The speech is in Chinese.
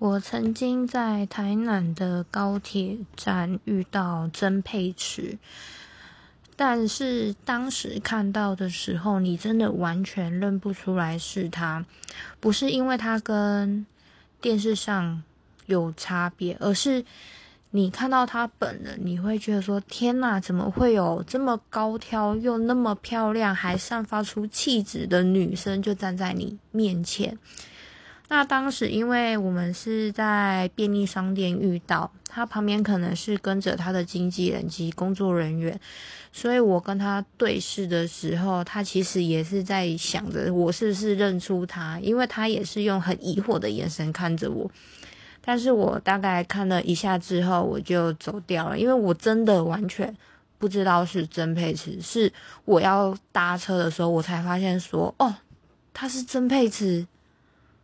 我曾经在台南的高铁站遇到曾沛慈，但是当时看到的时候，你真的完全认不出来是他，不是因为他跟电视上有差别，而是你看到他本人，你会觉得说：天哪，怎么会有这么高挑又那么漂亮，还散发出气质的女生就站在你面前？那当时，因为我们是在便利商店遇到他，旁边可能是跟着他的经纪人及工作人员，所以我跟他对视的时候，他其实也是在想着我是不是认出他，因为他也是用很疑惑的眼神看着我。但是我大概看了一下之后，我就走掉了，因为我真的完全不知道是曾佩慈，是我要搭车的时候，我才发现说，哦，他是曾佩慈。